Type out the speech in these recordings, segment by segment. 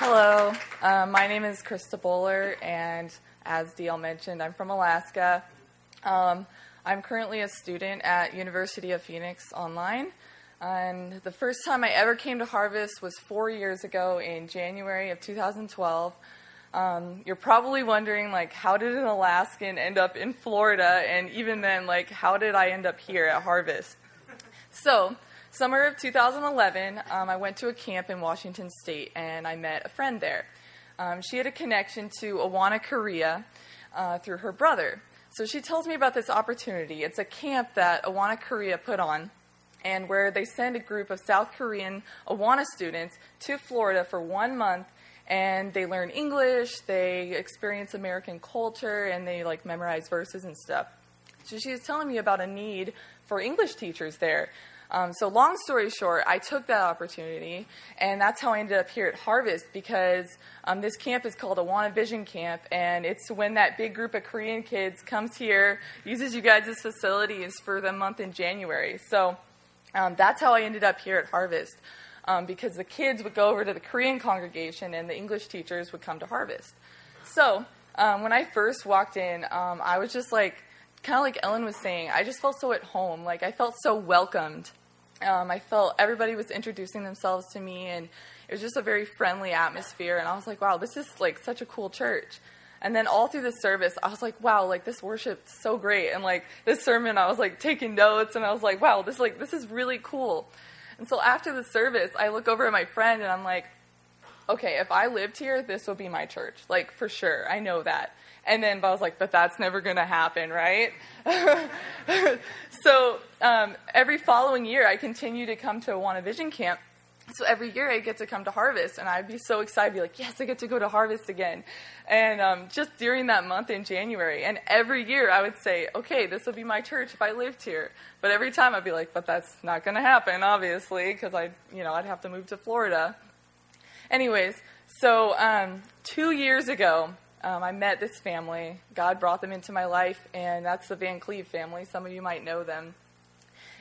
Hello, um, my name is Krista Bowler, and as DL mentioned, I'm from Alaska. Um, I'm currently a student at University of Phoenix online, and the first time I ever came to Harvest was four years ago in January of 2012. Um, you're probably wondering, like, how did an Alaskan end up in Florida? And even then, like, how did I end up here at Harvest? So, summer of 2011, um, I went to a camp in Washington State and I met a friend there. Um, she had a connection to Awana, Korea uh, through her brother. So she tells me about this opportunity. It's a camp that Awana, Korea put on and where they send a group of South Korean Awana students to Florida for one month and they learn English, they experience American culture, and they like memorize verses and stuff. So she was telling me about a need for English teachers there. Um, so, long story short, I took that opportunity, and that's how I ended up here at Harvest because um, this camp is called Awana Vision Camp, and it's when that big group of Korean kids comes here, uses you guys' facilities for the month in January. So, um, that's how I ended up here at Harvest um, because the kids would go over to the Korean congregation and the English teachers would come to Harvest. So um, when I first walked in, um, I was just like, kind of like Ellen was saying, I just felt so at home. Like I felt so welcomed. Um, I felt everybody was introducing themselves to me, and it was just a very friendly atmosphere. And I was like, wow, this is like such a cool church. And then all through the service, I was like, wow, like this worship's so great. And like this sermon, I was like taking notes, and I was like, wow, this like this is really cool. And so after the service, I look over at my friend and I'm like, okay, if I lived here, this would be my church. Like, for sure. I know that. And then I was like, but that's never going to happen, right? so um, every following year, I continue to come to Awana Vision Camp so every year I get to come to Harvest, and I'd be so excited, be like, yes, I get to go to Harvest again. And um, just during that month in January, and every year I would say, okay, this will be my church if I lived here. But every time I'd be like, but that's not going to happen, obviously, because I, you know, I'd have to move to Florida. Anyways, so um, two years ago, um, I met this family. God brought them into my life, and that's the Van Cleve family. Some of you might know them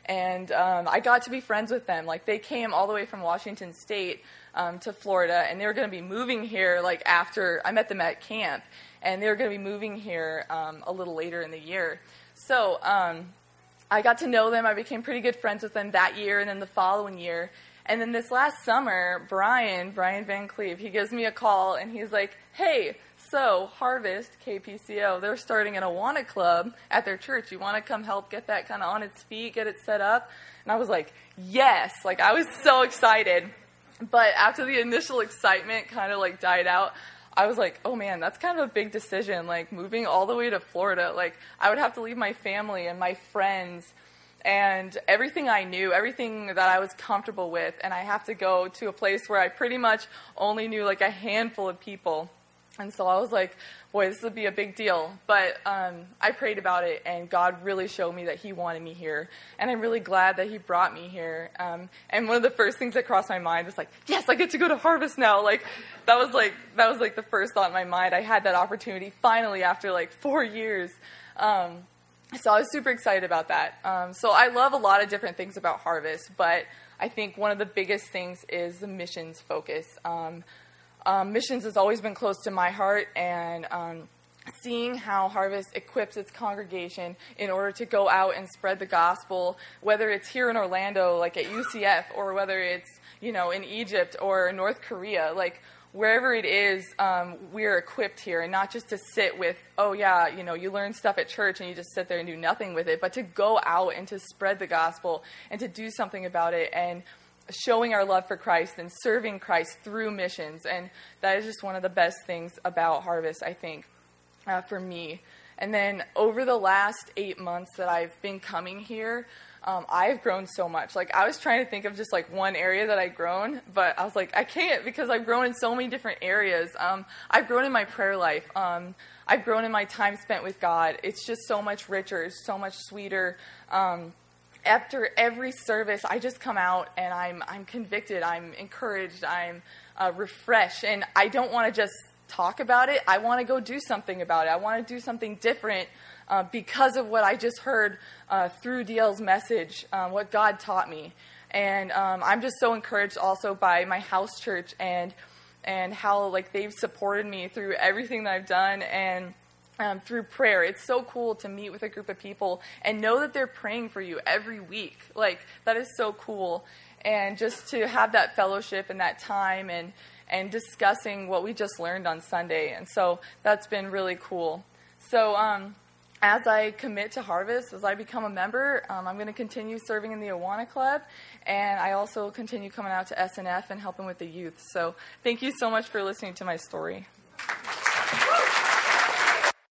and um, I got to be friends with them. Like they came all the way from Washington State um, to Florida, and they were going to be moving here. Like after I met them at camp, and they were going to be moving here um, a little later in the year. So um, I got to know them. I became pretty good friends with them that year, and then the following year. And then this last summer, Brian, Brian Van Cleve, he gives me a call, and he's like, "Hey." So, Harvest, KPCO, they're starting an Awana club at their church. You want to come help get that kind of on its feet, get it set up? And I was like, yes. Like, I was so excited. But after the initial excitement kind of like died out, I was like, oh man, that's kind of a big decision. Like, moving all the way to Florida, like, I would have to leave my family and my friends and everything I knew, everything that I was comfortable with, and I have to go to a place where I pretty much only knew like a handful of people. And so I was like, boy, this would be a big deal. But um, I prayed about it, and God really showed me that He wanted me here. And I'm really glad that He brought me here. Um, and one of the first things that crossed my mind was like, yes, I get to go to Harvest now. Like that was like that was like the first thought in my mind. I had that opportunity finally after like four years. Um, so I was super excited about that. Um, so I love a lot of different things about Harvest, but I think one of the biggest things is the missions focus. Um, um, missions has always been close to my heart, and um, seeing how Harvest equips its congregation in order to go out and spread the gospel, whether it's here in Orlando, like at UCF, or whether it's you know in Egypt or North Korea, like wherever it is, um, we're equipped here, and not just to sit with, oh yeah, you know, you learn stuff at church and you just sit there and do nothing with it, but to go out and to spread the gospel and to do something about it and showing our love for Christ and serving Christ through missions. And that is just one of the best things about Harvest, I think, uh, for me. And then over the last eight months that I've been coming here, um, I've grown so much. Like I was trying to think of just like one area that I've grown, but I was like, I can't because I've grown in so many different areas. Um, I've grown in my prayer life. Um, I've grown in my time spent with God. It's just so much richer. It's so much sweeter. Um, after every service, I just come out and I'm I'm convicted. I'm encouraged. I'm uh, refreshed, and I don't want to just talk about it. I want to go do something about it. I want to do something different uh, because of what I just heard uh, through DL's message, um, what God taught me, and um, I'm just so encouraged also by my house church and and how like they've supported me through everything that I've done and um, through prayer. It's so cool to meet with a group of people and know that they're praying for you every week. Like that is so cool, and just to have that fellowship and that time and and discussing what we just learned on Sunday. And so that's been really cool. So. Um, as I commit to Harvest, as I become a member, um, I'm going to continue serving in the Awana Club, and I also continue coming out to SNF and helping with the youth. So, thank you so much for listening to my story.